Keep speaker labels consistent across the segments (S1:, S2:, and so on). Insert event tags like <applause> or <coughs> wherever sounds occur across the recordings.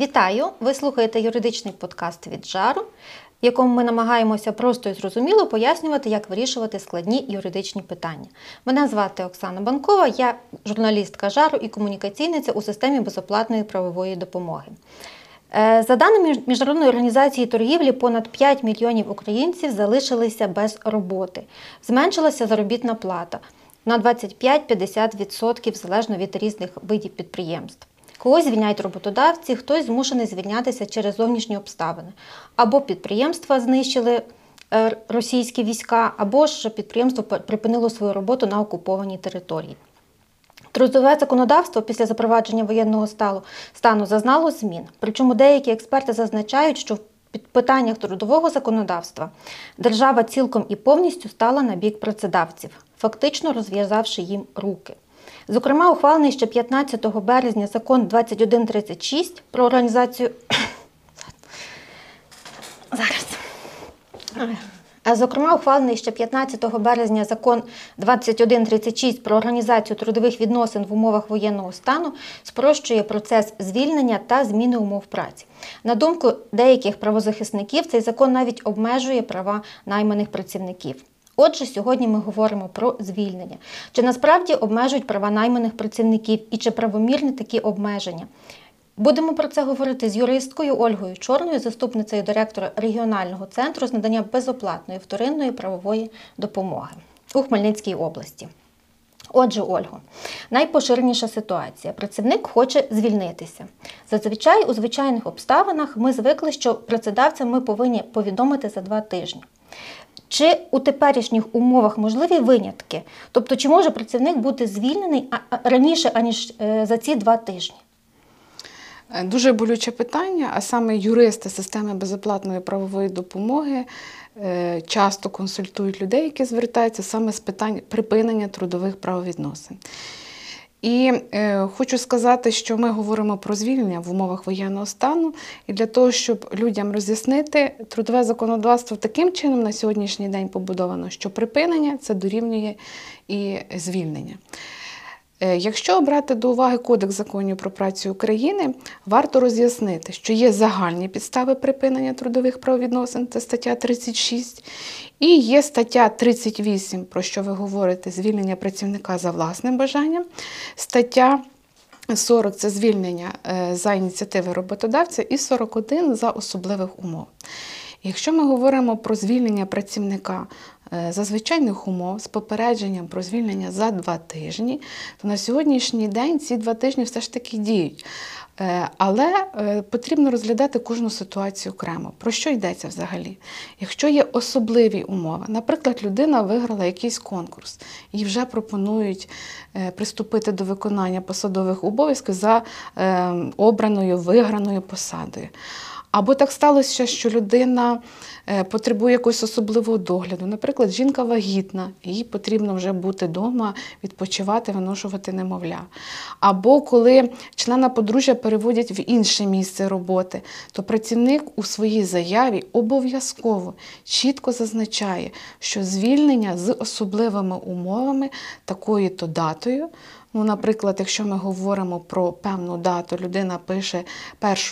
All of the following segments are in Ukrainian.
S1: Вітаю! Ви слухаєте юридичний подкаст від жару, в якому ми намагаємося просто і зрозуміло пояснювати, як вирішувати складні юридичні питання. Мене звати Оксана Банкова, я журналістка жару і комунікаційниця у системі безоплатної правової допомоги. Е, За даними Міжнародної організації торгівлі, понад 5 мільйонів українців залишилися без роботи. Зменшилася заробітна плата на 25-50% залежно від різних видів підприємств. Когось звільняють роботодавці, хтось змушений звільнятися через зовнішні обставини. Або підприємства знищили е, російські війська, або ж підприємство припинило свою роботу на окупованій території. Трудове законодавство після запровадження воєнного стану, зазнало змін. Причому деякі експерти зазначають, що в питаннях трудового законодавства держава цілком і повністю стала на бік працедавців, фактично розв'язавши їм руки. Зокрема, ухвалений ще 15 березня закон 2136 про організацію. <coughs> Зараз. Зокрема, ухвалений ще 15 березня закон 2136 про організацію трудових відносин в умовах воєнного стану спрощує процес звільнення та зміни умов праці. На думку деяких правозахисників, цей закон навіть обмежує права найманих працівників. Отже, сьогодні ми говоримо про звільнення. Чи насправді обмежують права найманих працівників і чи правомірні такі обмеження? Будемо про це говорити з юристкою Ольгою Чорною, заступницею директора регіонального центру з надання безоплатної вторинної правової допомоги у Хмельницькій області. Отже, Ольго, найпоширеніша ситуація. Працівник хоче звільнитися. Зазвичай у звичайних обставинах ми звикли, що працедавцям ми повинні повідомити за два тижні. Чи у теперішніх умовах можливі винятки? Тобто, чи може працівник бути звільнений раніше, аніж е, за ці два тижні?
S2: Е, Дуже болюче питання, а саме юристи системи безоплатної правової допомоги е, часто консультують людей, які звертаються саме з питань припинення трудових правовідносин. І е, хочу сказати, що ми говоримо про звільнення в умовах воєнного стану, і для того, щоб людям роз'яснити, трудове законодавство таким чином на сьогоднішній день побудовано, що припинення це дорівнює і звільнення. Е, Якщо брати до уваги Кодекс законів про працю України, варто роз'яснити, що є загальні підстави припинення трудових правовідносин, це стаття 36, і є стаття 38, про що ви говорите, звільнення працівника за власним бажанням, стаття 40 це звільнення е, за ініціативи роботодавця, і 41 за особливих умов. Якщо ми говоримо про звільнення працівника е, за звичайних умов з попередженням про звільнення за два тижні, то на сьогоднішній день ці два тижні все ж таки діють. Е, Але е, потрібно розглядати кожну ситуацію окремо. Про що йдеться взагалі? Якщо є особливі умови, наприклад, людина виграла якийсь конкурс і вже пропонують приступити до виконання посадових обов'язків за е, обраною виграною посадою. Або так сталося, що людина е, потребує якогось особливого догляду. Наприклад, жінка вагітна, їй потрібно вже бути вдома, відпочивати, виношувати немовля. Або коли члена подружжя переводять в інше місце роботи, то працівник у своїй заяві обов'язково чітко зазначає, що звільнення з особливими умовами, такою-то датою. Ну, наприклад, якщо ми говоримо про певну дату, людина пише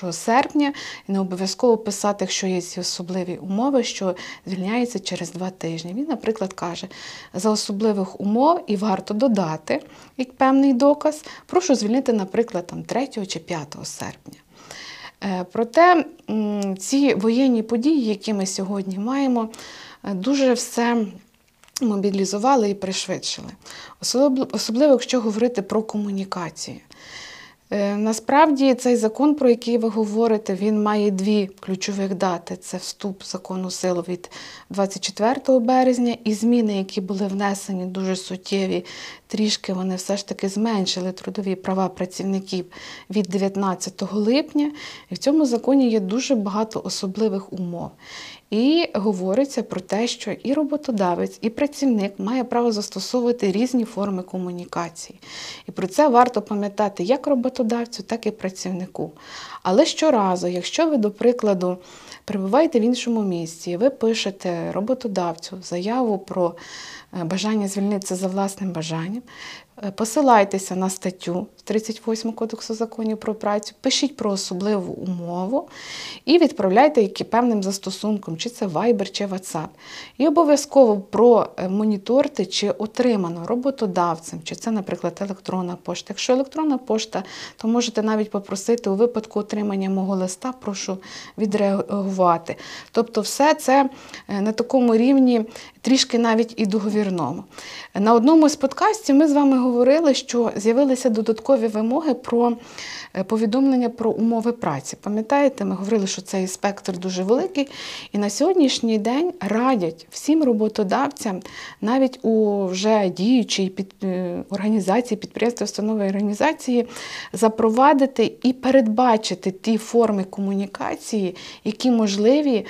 S2: 1 серпня, і не обов'язково писати, якщо є ці особливі умови, що звільняється через два тижні. Він, наприклад, каже, за особливих умов і варто додати як певний доказ, прошу звільнити, наприклад, там 3 чи 5 серпня. Е, Проте ці воєнні події, які ми сьогодні маємо, е, дуже все мобілізували і пришвидшили. Особливо, якщо говорити про комунікацію. Е, Насправді цей закон, про який ви говорите, він має дві ключових дати: це вступ закону силу від 24 березня і зміни, які були внесені дуже суттєві. Трішки вони все ж таки зменшили трудові права працівників від 19 липня. І в цьому законі є дуже багато особливих умов. І говориться про те, що і роботодавець, і працівник має право застосовувати різні форми комунікації. І про це варто пам'ятати як роботодавцю, так і працівнику. Але щоразу, якщо ви, до прикладу, перебуваєте в іншому місці, ви пишете роботодавцю заяву про е, бажання звільнитися за власним бажанням, Посилайтеся на статтю 38 Кодексу законів про працю, пишіть про особливу умову і відправляйте які певним застосунком, чи це Viber, чи WhatsApp. І обов'язково промоніторте, чи отримано роботодавцем, чи це, наприклад, електронна пошта. Якщо електронна пошта, то можете навіть попросити у випадку отримання мого листа, прошу відреагувати. Тобто, все це е, на такому рівні, трішки навіть і договірному. На одному з подкастів ми з вами говорили, що з'явилися додаткові вимоги про е, повідомлення про умови праці. Пам'ятаєте, ми говорили, що цей спектр дуже великий, і на сьогоднішній день радять всім роботодавцям, навіть у вже діючій під, е, організації, підприємства, установи організації, запровадити і передбачити ті форми комунікації, які можливі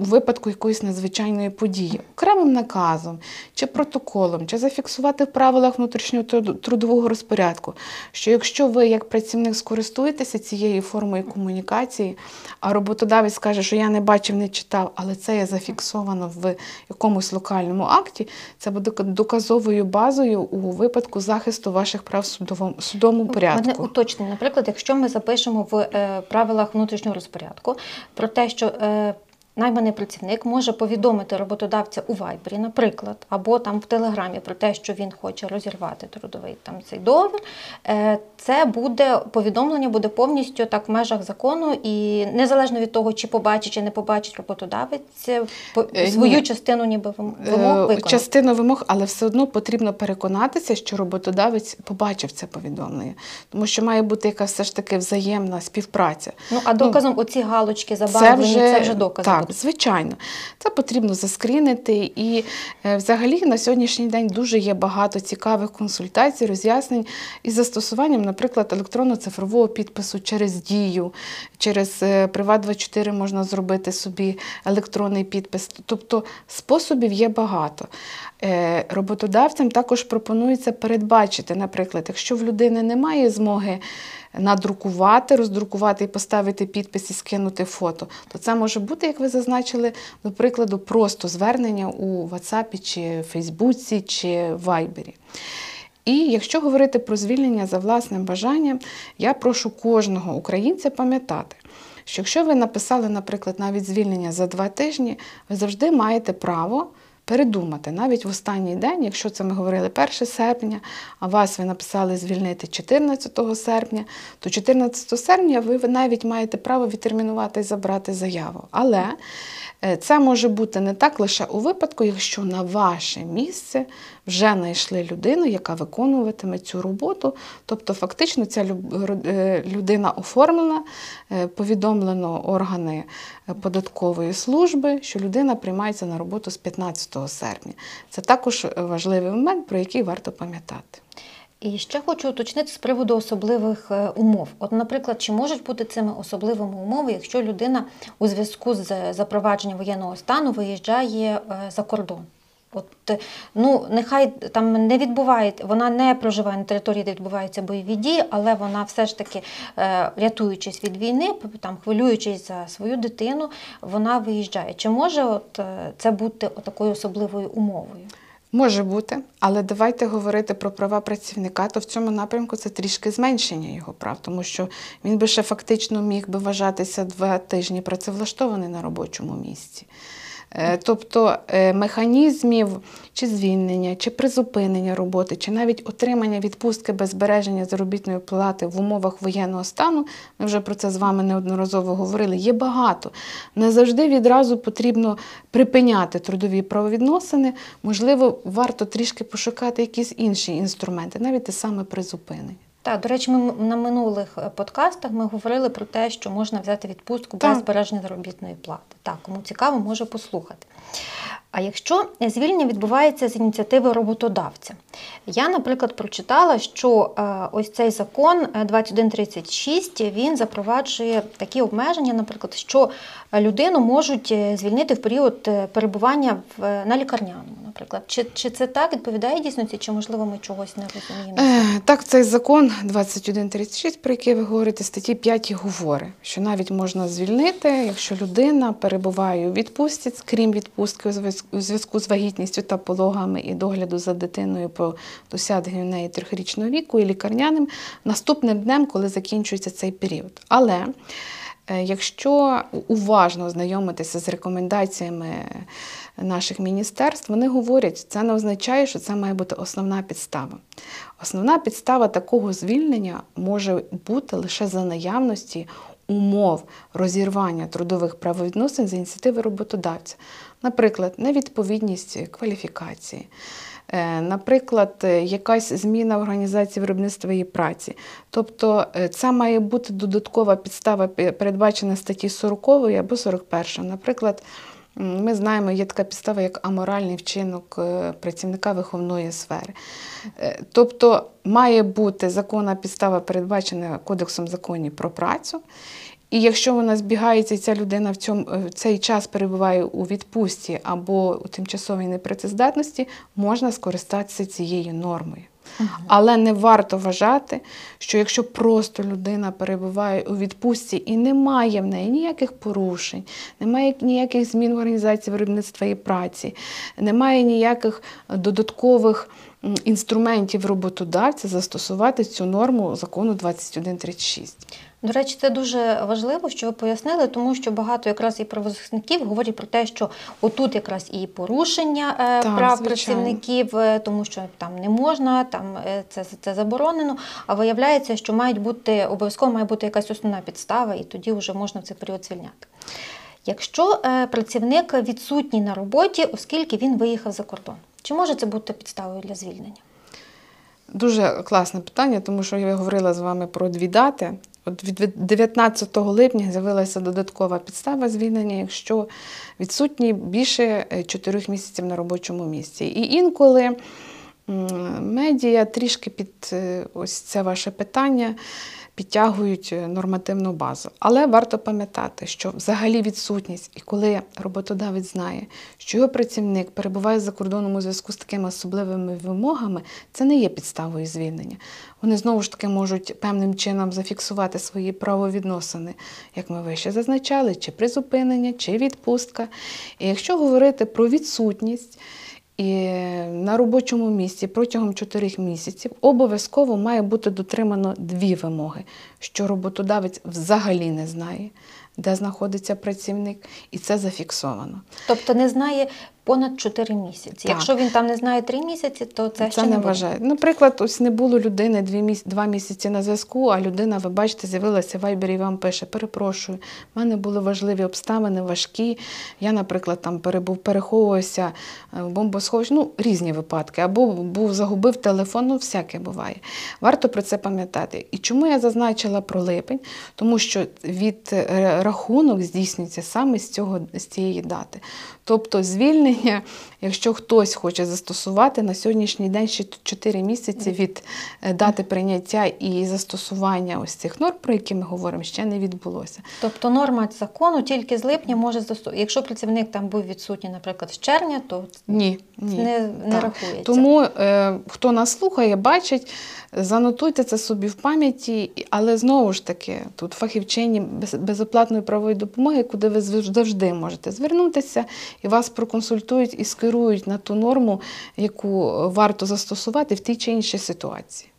S2: у випадку якоїсь надзвичайної події, окремим наказом чи протоколом, чи зафіксувати в правилах внутрішнього трудового розпорядку, що якщо ви як працівник скористуєтеся цією формою комунікації, а роботодавець скаже, що я не бачив, не читав, але це є зафіксовано в якомусь локальному акті, це буде доказовою базою у випадку захисту ваших прав в судовому, судовому
S1: Мене
S2: порядку.
S1: уточнення. Наприклад, якщо ми запишемо в е, правилах внутрішнього розпорядку про те, що е, найманий працівник може повідомити роботодавця у Вайбері, наприклад, або там в Телеграмі про те, що він хоче розірвати трудовий там цей договір, е, це буде повідомлення буде повністю так в межах закону, і незалежно від того, чи побачить, чи не побачить роботодавець е,
S2: Е,
S1: свою
S2: ні.
S1: частину ніби вимог виконав.
S2: Частину вимог, але все одно потрібно переконатися, що роботодавець побачив це повідомлення, тому що має бути якась все ж таки взаємна співпраця.
S1: Ну а доказом оці галочки забавлені, це вже, докази
S2: так,
S1: будуть.
S2: Звичайно. Це потрібно заскрінити. І е, взагалі на сьогоднішній день дуже є багато цікавих консультацій, роз'яснень із застосуванням, наприклад, електронно-цифрового підпису через дію, через е, Приват24 можна зробити собі електронний підпис. Тобто способів є багато. Е, Роботодавцям також пропонується передбачити, наприклад, якщо в людини немає змоги надрукувати, роздрукувати і поставити підпис і скинути фото, то це може бути, як ви зазначили, до прикладу, просто звернення у WhatsApp чи Фейсбуці чи Вайбері. І якщо говорити про звільнення за власним бажанням, я прошу кожного українця пам'ятати, що якщо ви написали, наприклад, навіть звільнення за два тижні, ви завжди маєте право передумати навіть в останній день, якщо це ми говорили 1 серпня, а вас ви написали звільнити 14 серпня, то 14 серпня ви навіть маєте право відтермінувати і забрати заяву. Але це може бути не так лише у випадку, якщо на ваше місце вже знайшли людину, яка виконуватиме цю роботу. Тобто, фактично, ця е, людина оформлена, е, повідомлено органи е, податкової служби, що людина приймається на роботу з 15 серпня. Це також важливий момент, про який варто пам'ятати.
S1: І ще хочу уточнити з приводу особливих е, умов. От, наприклад, чи можуть бути цими особливими умови, якщо людина у зв'язку з запровадженням воєнного стану виїжджає е, за кордон? От ну нехай там не відбуває, вона не проживає на території, де відбуваються бойові дії, але вона все ж таки, е, рятуючись від війни, там хвилюючись за свою дитину, вона виїжджає. Чи може от це бути такою особливою умовою?
S2: Може бути, але давайте говорити про права працівника, то в цьому напрямку це трішки зменшення його прав, тому що він би ще фактично міг би вважатися два тижні працевлаштований на робочому місці. Е, Тобто е, механізмів чи звільнення, чи призупинення роботи, чи навіть отримання відпустки без збереження заробітної плати в умовах воєнного стану, ми вже про це з вами неодноразово говорили, є багато. Не завжди відразу потрібно припиняти трудові правовідносини. Можливо, варто трішки пошукати якісь інші інструменти, навіть те саме призупинення.
S1: Так, до речі, ми на минулих е, подкастах ми говорили про те, що можна взяти відпустку
S2: Так.
S1: без збереження заробітної плати. Так, кому цікаво, може послухати. А якщо звільнення відбувається з ініціативи роботодавця, я, наприклад, прочитала, що е, ось цей закон е, 2136 він запроваджує такі обмеження, наприклад, що людину можуть е, звільнити в період е, перебування в, на лікарняному, наприклад. Чи, чи це так відповідає дійсності, чи можливо ми чогось не розуміємо?
S2: Е, Так, цей закон 2136, про який ви говорите, статті 5 говорить, що навіть можна звільнити, якщо людина перебуває у відпустці, крім відпустки у зв'язку з вагітністю та пологами і догляду за дитиною по до досягнення в неї трьохрічного віку і лікарняним наступним днем, коли закінчується цей період. Але е, якщо уважно ознайомитися з рекомендаціями наших міністерств, вони говорять, це не означає, що це має бути основна підстава. Основна підстава такого звільнення може бути лише за наявності умов розірвання трудових правовідносин за ініціативи роботодавця. Наприклад, невідповідність кваліфікації, е, наприклад, е, якась зміна в організації виробництва і праці. Тобто е, це має бути додаткова підстава, передбачена статті 40 або 41. Наприклад, ми знаємо, є така підстава, як аморальний вчинок е, працівника виховної сфери. Е, Тобто має бути законна підстава, передбачена Кодексом законів про працю. І якщо вона збігається, і ця людина в, цьому, е, в цей час перебуває у відпустці або у тимчасовій непрацездатності, можна скористатися цією нормою. Але не варто вважати, що якщо просто людина перебуває у відпустці і немає в неї ніяких порушень, немає ніяких змін в організації виробництва і праці, немає ніяких додаткових інструментів роботодавця застосувати цю норму закону 2136.
S1: До речі, це дуже важливо, що ви пояснили, тому що багато якраз і правозахисників говорять про те, що отут якраз і порушення е,
S2: Так,
S1: прав
S2: звичайно.
S1: працівників, е, тому що там не можна, там е, це, це заборонено. А виявляється, що мають бути обов'язково має бути якась основна підстава, і тоді вже можна в цей період звільняти. Якщо працівник відсутній на роботі, оскільки він виїхав за кордон, чи може це бути підставою для звільнення?
S2: Дуже класне питання, тому що я говорила з вами про дві дати. От від 19 липня з'явилася додаткова підстава звільнення, якщо відсутні більше 4 місяців на робочому місці. І інколи медіа трішки під е, ось це ваше питання підтягують е, нормативну базу. Але варто пам'ятати, що взагалі відсутність, і коли роботодавець знає, що його працівник перебуває за кордоном у зв'язку з такими особливими вимогами, це не є підставою звільнення. Вони знову ж таки можуть певним чином зафіксувати свої правовідносини, як ми вище зазначали, чи призупинення, чи відпустка. І якщо говорити про відсутність, і на робочому місці протягом 4 місяців обов'язково має бути дотримано дві вимоги, що роботодавець взагалі не знає, де знаходиться працівник, і це зафіксовано.
S1: Тобто не знає понад 4 місяці.
S2: Так.
S1: Якщо він там не знає 3 місяці, то це,
S2: Це,
S1: ще
S2: не
S1: не буде.
S2: вважає. Наприклад, ось не було людини дві міс... два місяці на зв'язку, а людина, ви бачите, з'явилася в Вайбері і вам пише: перепрошую, в мене були важливі обставини, важкі. Я, наприклад, там перебув, переховувався е, в бомбосховищі, ну, різні випадки, або був загубив телефон, ну, всяке буває. Варто про це пам'ятати. І чому я зазначила про липень? Тому що від е, рахунок здійснюється саме з цього з цієї дати. Тобто звільнення, якщо хтось хоче застосувати на сьогоднішній день ще 4 місяці від е, дати прийняття і застосування ось цих норм, про які ми говоримо, ще не відбулося.
S1: Тобто норма закону тільки з липня може застосувати. Якщо працівник там був відсутній, наприклад, з червня, то
S2: Ні, ні.
S1: не, не рахується.
S2: Тому е, хто нас слухає, бачить, занотуйте це собі в пам'яті, але знову ж таки, тут фахівчині без, безоплатної правової допомоги, куди ви завжди можете звернутися, і вас проконсультують і скерують на ту норму, яку варто застосувати в тій чи іншій ситуації.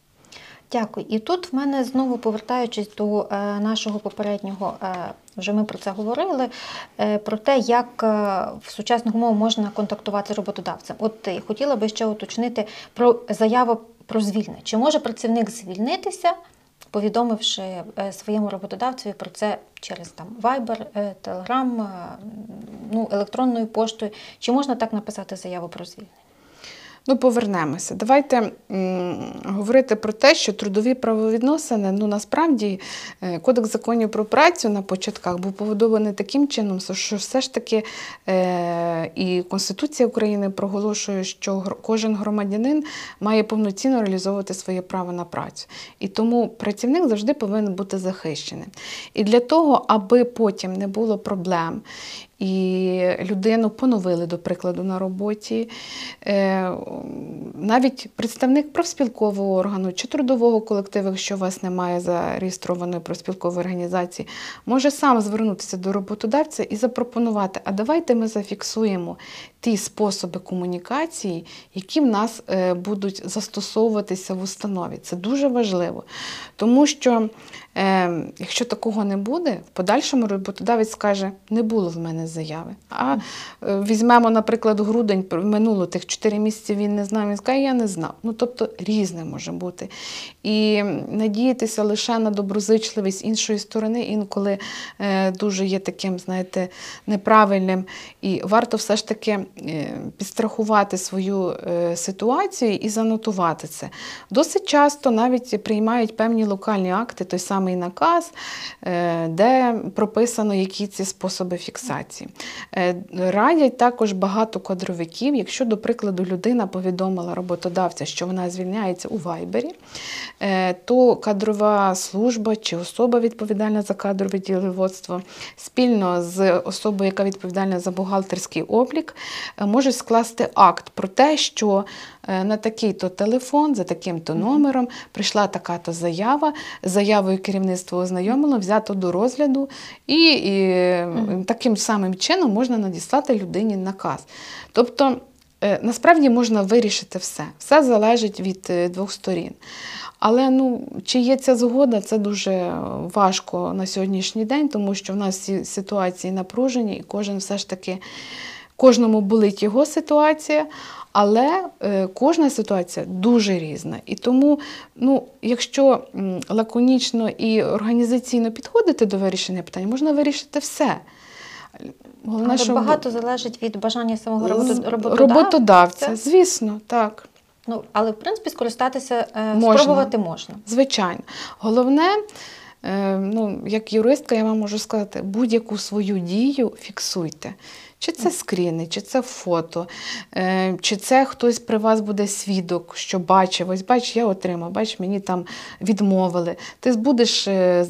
S1: Дякую. І тут в мене знову повертаючись до е, нашого попереднього, е, вже ми про це говорили, е, про те, як е, в сучасних умовах можна контактувати з роботодавцем. От е, хотіла би ще уточнити про заяву про звільнення. Чи може працівник звільнитися, повідомивши е, своєму роботодавцеві про це через там Viber, е, Telegram, е, ну, електронною поштою? Чи можна так написати заяву про звільнення?
S2: Ну, повернемося. Давайте говорити про те, що трудові правовідносини, ну насправді е, Кодекс законів про працю на початках був побудований таким чином, що все ж таки е, і Конституція України проголошує, що кожен громадянин має повноцінно реалізовувати своє право на працю. І тому працівник завжди повинен бути захищеним. І для того, аби потім не було проблем. І людину поновили, до прикладу, на роботі. Е, Навіть представник профспілкового органу чи трудового колективу, якщо у вас немає зареєстрованої профспілкової організації, може сам звернутися до роботодавця і запропонувати, а давайте ми зафіксуємо ті способи комунікації, які в нас е, будуть застосовуватися в установі. Це дуже важливо, тому що е, якщо такого не буде, в подальшому роботодавець скаже, не було в мене заяви. А е, візьмемо, наприклад, грудень минуло тих 4 місяці, він не знав, він скаже, я не знав. Ну, тобто різне може бути. І надіятися лише на доброзичливість іншої сторони, інколи е, дуже є таким, знаєте, неправильним. І варто все ж таки е, підстрахувати свою е, ситуацію і занотувати це. Досить часто навіть приймають певні локальні акти, той самий наказ, е, де прописано, які ці способи фіксації. Е, Радять також багато кадровиків, якщо, до прикладу, людина повідомила роботодавця, що вона звільняється у Вайбері, е, то кадрова служба чи особа відповідальна за кадрове діловодство спільно з особою, яка відповідальна за бухгалтерський облік, е, можуть скласти акт про те, що на такий-то телефон, за таким-то номером прийшла така-то заява. Заявою керівництво ознайомило, взято до розгляду, і, і е, таким самим чином можна надіслати людині наказ. Тобто, е, насправді можна вирішити все. Все залежить від е, двох сторін. Але ну, чи є ця згода, це дуже важко на сьогоднішній день, тому що в нас всі ситуації напружені, і кожен все ж таки кожному болить його ситуація. Але е, кожна ситуація дуже різна. І тому, ну, якщо лаконічно і організаційно підходити до вирішення питань, можна вирішити все. Головне,
S1: Але багато залежить від бажання самого роботодавця.
S2: роботодавця, звісно, так.
S1: Ну, але в принципі скористатися е,
S2: Можна.
S1: спробувати можна.
S2: Звичайно. Головне, е, ну, як юристка, я вам можу сказати, будь-яку свою дію фіксуйте. Чи це скріни, чи це фото, е, чи це хтось при вас буде свідок, що бачив, ось бач, я отримав, бач, мені там відмовили. Ти будеш е,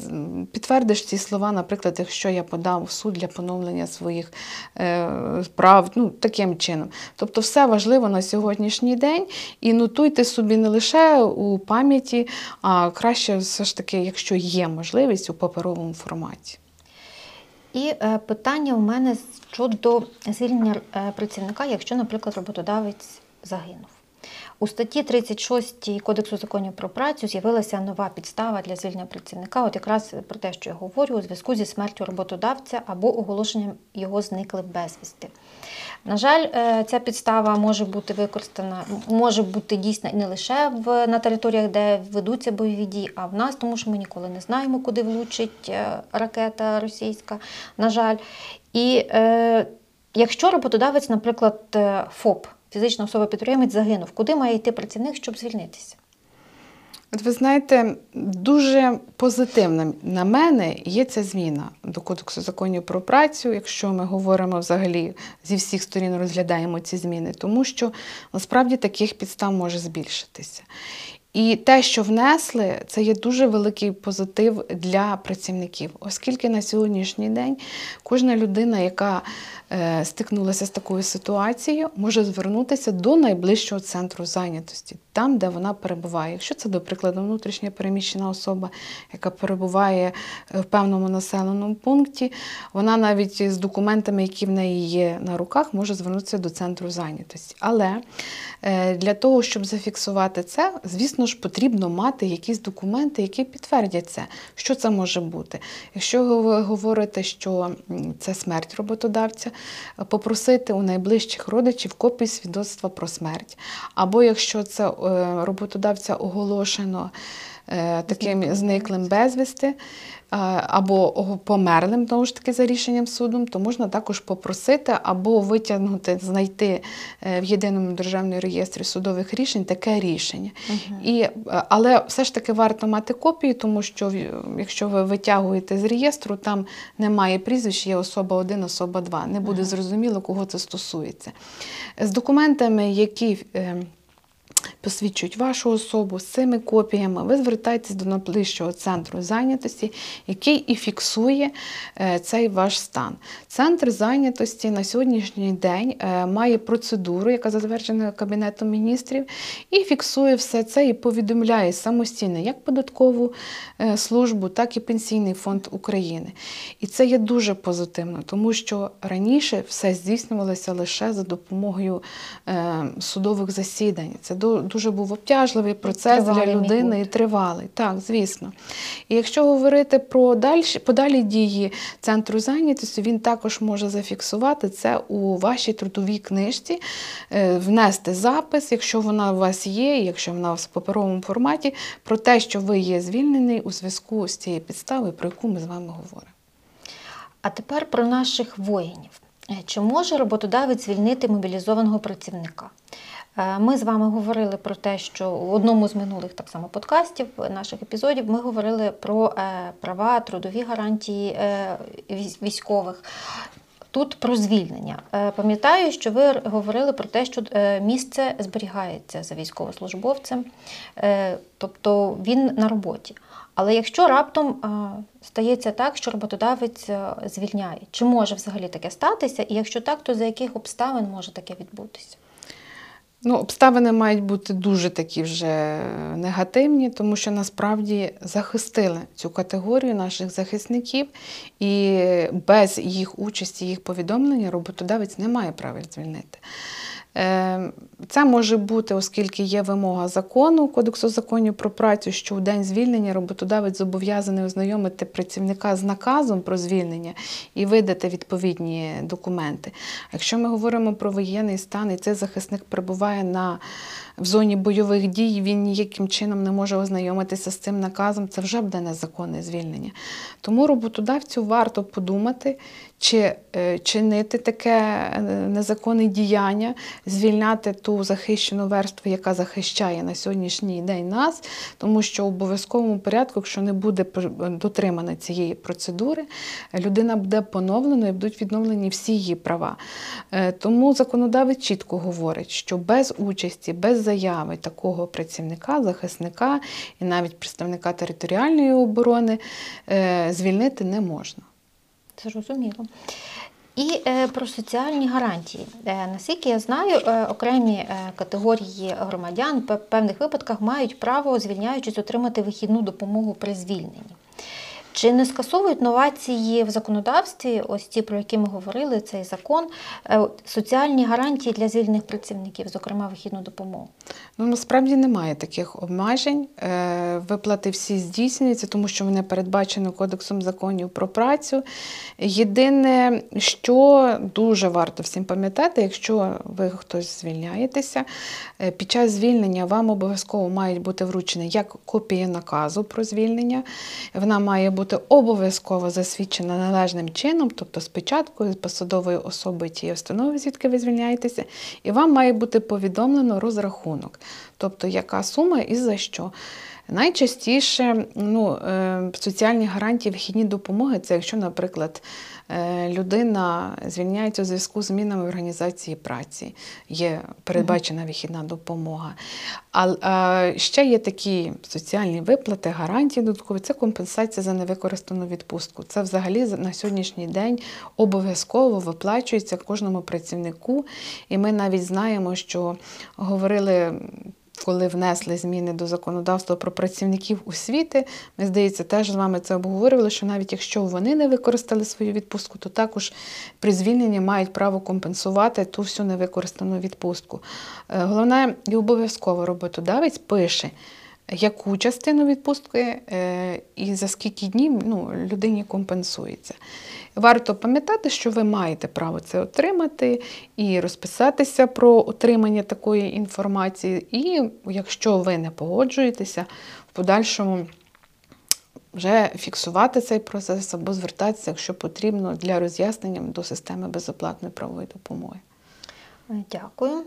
S2: підтвердиш ці слова, наприклад, якщо я подав в суд для поновлення своїх е, прав, ну таким чином. Тобто, все важливо на сьогоднішній день і нотуйте собі не лише у пам'яті, а краще все ж таки, якщо є можливість у паперовому форматі.
S1: І е, питання у мене щодо звільнення е, працівника, якщо, наприклад, роботодавець загинув. У статті 36 Кодексу законів про працю з'явилася нова підстава для звільнення працівника, от якраз про те, що я говорю, у зв'язку зі смертю роботодавця або оголошенням його зникли безвісти. На жаль, е, ця підстава може бути використана, може бути дійсна не лише в, на територіях, де ведуться бойові дії, а в нас, тому що ми ніколи не знаємо, куди влучить е, ракета російська, на жаль. І е, якщо роботодавець, наприклад, е, ФОП, фізична особа-підприємець, загинув, куди має йти працівник, щоб звільнитися?
S2: От ви знаєте, дуже позитивна на мене є ця зміна до Кодексу законів про працю, якщо ми говоримо взагалі зі всіх сторін розглядаємо ці зміни, тому що насправді таких підстав може збільшитися. І те, що внесли, це є дуже великий позитив для працівників, оскільки на сьогоднішній день кожна людина, яка стикнулася з такою ситуацією, може звернутися до найближчого центру зайнятості, там, де вона перебуває. Якщо це, до прикладу, внутрішньо переміщена особа, яка перебуває е, в певному населеному пункті, вона навіть з документами, які в неї є на руках, може звернутися до центру зайнятості. Але е, для того, щоб зафіксувати це, звісно ж, потрібно мати якісь документи, які підтвердять це. Що це може бути? Якщо ви говорите, що це смерть роботодавця, е, попросити у найближчих родичів копію свідоцтва про смерть. Або якщо це е, роботодавця оголошено таким зниклим безвісти, е, або померлим, знову ж таки, за рішенням суду, то можна також попросити або витягнути, знайти е, в єдиному державному реєстрі судових рішень таке рішення. І, е, але все ж таки варто мати копію, тому що якщо ви витягуєте з реєстру, там немає прізвищ, є особа 1, особа 2. Не буде зрозуміло, кого це стосується. З документами, які е, посвідчують вашу особу з цими копіями. Ви звертаєтесь до найближчого центру зайнятості, який і фіксує е, цей ваш стан. Центр зайнятості на сьогоднішній день е, має процедуру, яка затверджена Кабінетом міністрів, і фіксує все це і повідомляє самостійно як податкову е, службу, так і Пенсійний фонд України. І це є дуже позитивно, тому що раніше все здійснювалося лише за допомогою судових засідань. Це дуже був обтяжливий процес
S1: Тривалий
S2: для людини і тривалий. Так, звісно. І якщо говорити про дальші, подалі дії центру зайнятості, він також може зафіксувати це у вашій трудовій книжці, е, внести запис, якщо вона у вас є, якщо вона у вас в паперовому форматі, про те, що ви є звільнений у зв'язку з цією підставою, про яку ми з вами говоримо.
S1: А тепер про наших воїнів. Е, Чи може роботодавець звільнити мобілізованого працівника? Е, Ми з вами говорили про те, що в одному з минулих так само подкастів, е, наших епізодів, ми говорили про е, права, трудові гарантії військових. Тут про звільнення. Пам'ятаю, що ви говорили про те, що місце зберігається за військовослужбовцем, тобто він на роботі. Але якщо раптом стається так, що роботодавець звільняє, чи може взагалі таке статися? І якщо так, то за яких обставин може таке відбутися?
S2: Ну, обставини мають бути дуже такі вже негативні, тому що насправді захистили цю категорію наших захисників, і без їх участі, їх повідомлення роботодавець не має права звільнити. Е, Це може бути, оскільки є вимога закону Кодексу законів про працю, що у день звільнення роботодавець зобов'язаний ознайомити працівника з наказом про звільнення і видати відповідні документи. Якщо ми говоримо про воєнний стан, і цей захисник перебуває на в зоні бойових дій, він ніяким чином не може ознайомитися з цим наказом, це вже буде незаконне звільнення. Тому роботодавцю варто подумати, чи е, чинити таке е, незаконне діяння, звільняти ту захищену верству, яка захищає на сьогоднішній день нас, тому що в обов'язковому порядку, якщо не буде дотримана цієї процедури, людина буде поновлена і будуть відновлені всі її права. Е, Тому законодавець чітко говорить, що без участі, без заяви такого працівника, захисника і навіть представника територіальної оборони е, звільнити не можна.
S1: Зрозуміло. І е, про соціальні гарантії. Е, наскільки я знаю, окремі категорії громадян в певних випадках мають право, звільняючись, отримати вихідну допомогу при звільненні. Чи не скасовують новації в законодавстві, ось ті, про які ми говорили, цей закон, е, соціальні гарантії для звільнених працівників, зокрема вихідну допомогу?
S2: Ну, насправді немає таких обмежень. Е, Виплати всі здійснюються, тому що вони передбачені Кодексом законів про працю. Єдине, що дуже варто всім пам'ятати, якщо ви хтось звільняєтеся, е, під час звільнення вам обов'язково мають бути вручені як копія наказу про звільнення. Вона має бути обов'язково засвідчена належним чином, тобто з печаткою, з посадовою особою тієї установи, звідки ви звільняєтеся, і вам має бути повідомлено розрахунок, тобто яка сума і за що. Найчастіше ну, е, соціальні гарантії вихідні допомоги це якщо, наприклад, людина звільняється у зв'язку з змінами в організації праці, є передбачена вихідна допомога. А ще є такі соціальні виплати, гарантії додаткові, це компенсація за невикористану відпустку. Це взагалі на сьогоднішній день обов'язково виплачується кожному працівнику. І ми навіть знаємо, що говорили коли внесли зміни до законодавства про працівників освіти, ми, здається, теж з вами це обговорювали, що навіть якщо вони не використали свою відпустку, то також при звільненні мають право компенсувати ту всю невикористану відпустку. Е, Головне і обов'язково роботодавець пише. Яку частину відпустки е, і за скільки днів ну, людині компенсується. Варто пам'ятати, що ви маєте право це отримати і розписатися про отримання такої інформації. І якщо ви не погоджуєтеся, в подальшому вже фіксувати цей процес або звертатися, якщо потрібно, для роз'яснення до системи безоплатної правової допомоги.
S1: Дякую.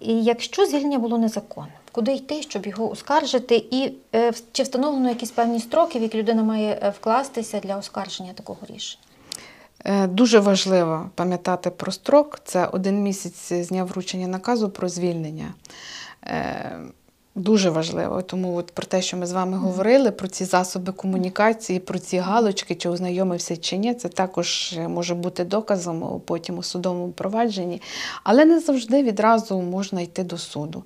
S1: І якщо звільнення було незаконним, куди йти, щоб його оскаржити, і е, чи встановлено якісь певні строки, в які людина має е, вкластися для оскарження такого рішення?
S2: Е, Дуже важливо пам'ятати про строк. Це один місяць з дня вручення наказу про звільнення. Дуже важливо, тому от про те, що ми з вами говорили, про ці засоби комунікації, про ці галочки, чи ознайомився чи ні, це також е, може бути доказом потім у судовому провадженні, але не завжди відразу можна йти до суду.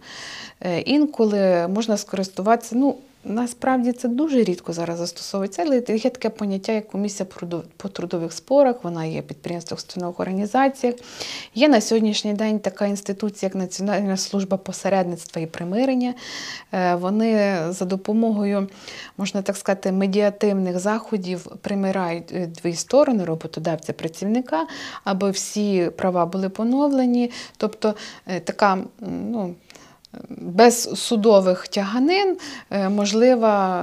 S2: Е, Інколи можна скористуватися. Ну, насправді це дуже рідко зараз застосовується, але є таке поняття, як комісія по трудових спорах, вона є в підприємствах, установах, організаціях. Є на сьогоднішній день така інституція, як Національна служба посередництва і примирення. Е, Вони за допомогою, можна так сказати, медіативних заходів примирають е, дві сторони роботодавця працівника, аби всі права були поновлені. Тобто е, така ну, без судових тяганин е, можлива,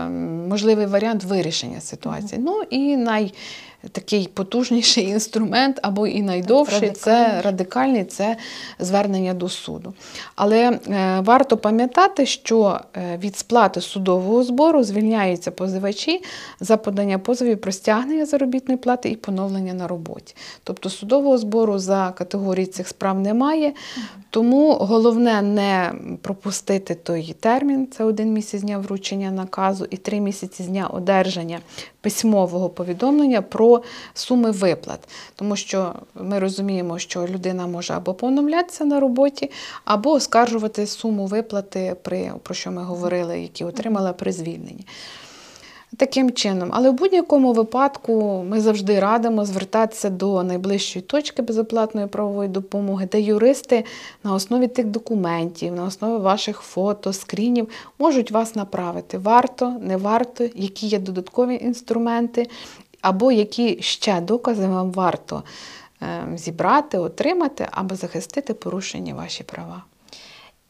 S2: можливий варіант вирішення ситуації. Ну і най Такий потужніший інструмент або і найдовший це
S1: радикальний.
S2: радикальний це звернення до суду. Але е, варто пам'ятати, що е, від сплати судового збору звільняються позивачі за подання позовів про стягнення заробітної плати і поновлення на роботі. Тобто судового збору за категорії цих справ немає, тому головне не пропустити той термін, це один місяць з дня вручення наказу і три місяці з дня одержання письмового повідомлення про суми виплат. Тому що ми розуміємо, що людина може або поновлятися на роботі, або оскаржувати суму виплати, при, про що ми говорили, які отримала при звільненні. Таким чином, але в будь-якому випадку ми завжди радимо звертатися до найближчої точки безоплатної правової допомоги, де юристи на основі тих документів, на основі ваших фото, скрінів можуть вас направити. Варто, не варто, які є додаткові інструменти, або які ще докази вам варто е, зібрати, отримати, аби захистити порушені ваші права.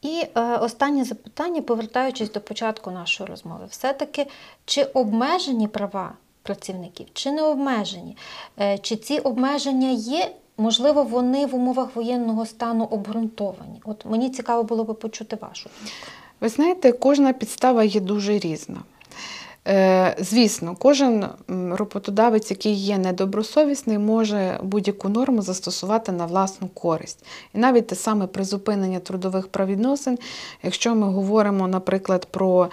S1: І е, останнє запитання, повертаючись до початку нашої розмови, все-таки чи обмежені права працівників, чи не обмежені? Е, чи ці обмеження є? Можливо, вони в умовах воєнного стану обґрунтовані. От мені цікаво було би почути вашу.
S2: Ви знаєте, кожна підстава є дуже різна. Е, Звісно, кожен роботодавець, який є недобросовісний, може будь-яку норму застосувати на власну користь. І навіть те саме призупинення трудових правовідносин, якщо ми говоримо, наприклад, про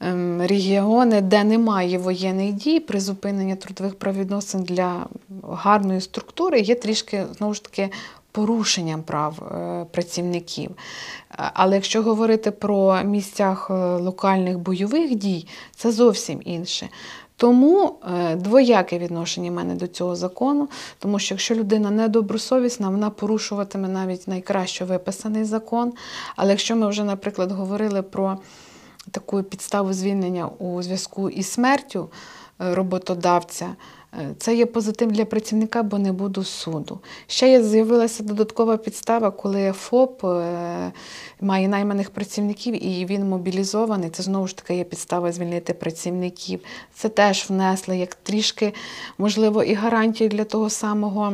S2: ем, регіони, де немає воєнних дій, призупинення трудових правовідносин для гарної структури є трішки знову ж таки порушенням прав е, працівників. Але якщо говорити про місцях е, локальних бойових дій, це зовсім інше. Тому е, двояке відношення мене до цього закону, тому що якщо людина недобросовісна, вона порушуватиме навіть найкраще виписаний закон. Але якщо ми вже, наприклад, говорили про таку підставу звільнення у зв'язку із смертю е, роботодавця, е, це є позитив для працівника, бо не буду суду. Ще є з'явилася додаткова підстава, коли ФОП е, має найманих працівників і він мобілізований. Це знову ж таки є підстава звільнити працівників. Це теж внесли як трішки, можливо, і гарантію для того самого.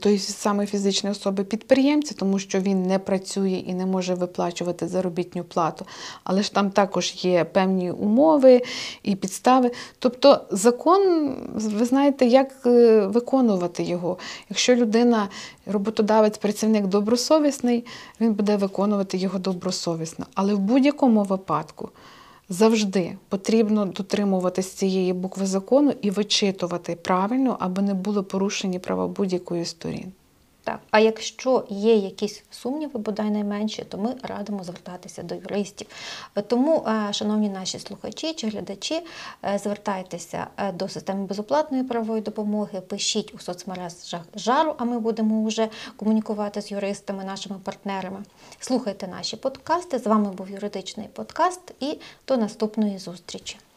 S2: Тої самої фізичної особи підприємця, тому що він не працює і не може виплачувати заробітну плату. Але ж там також є певні умови і підстави. Тобто закон, ви знаєте, як е, виконувати його. Якщо людина, роботодавець, працівник добросовісний, він буде виконувати його добросовісно. Але в будь-якому випадку. Завжди потрібно дотримуватись цієї букви закону і вичитувати правильно, аби не були порушені права будь-якої сторін.
S1: Так, а якщо є якісь сумніви, бодай найменші, то ми радимо звертатися до юристів. Е, Тому, е, шановні наші слухачі чи глядачі, е, звертайтеся до системи безоплатної правової допомоги, пишіть у соцмережах жару, а ми будемо вже комунікувати з юристами, нашими партнерами. Слухайте наші подкасти. З вами був юридичний подкаст і до наступної зустрічі.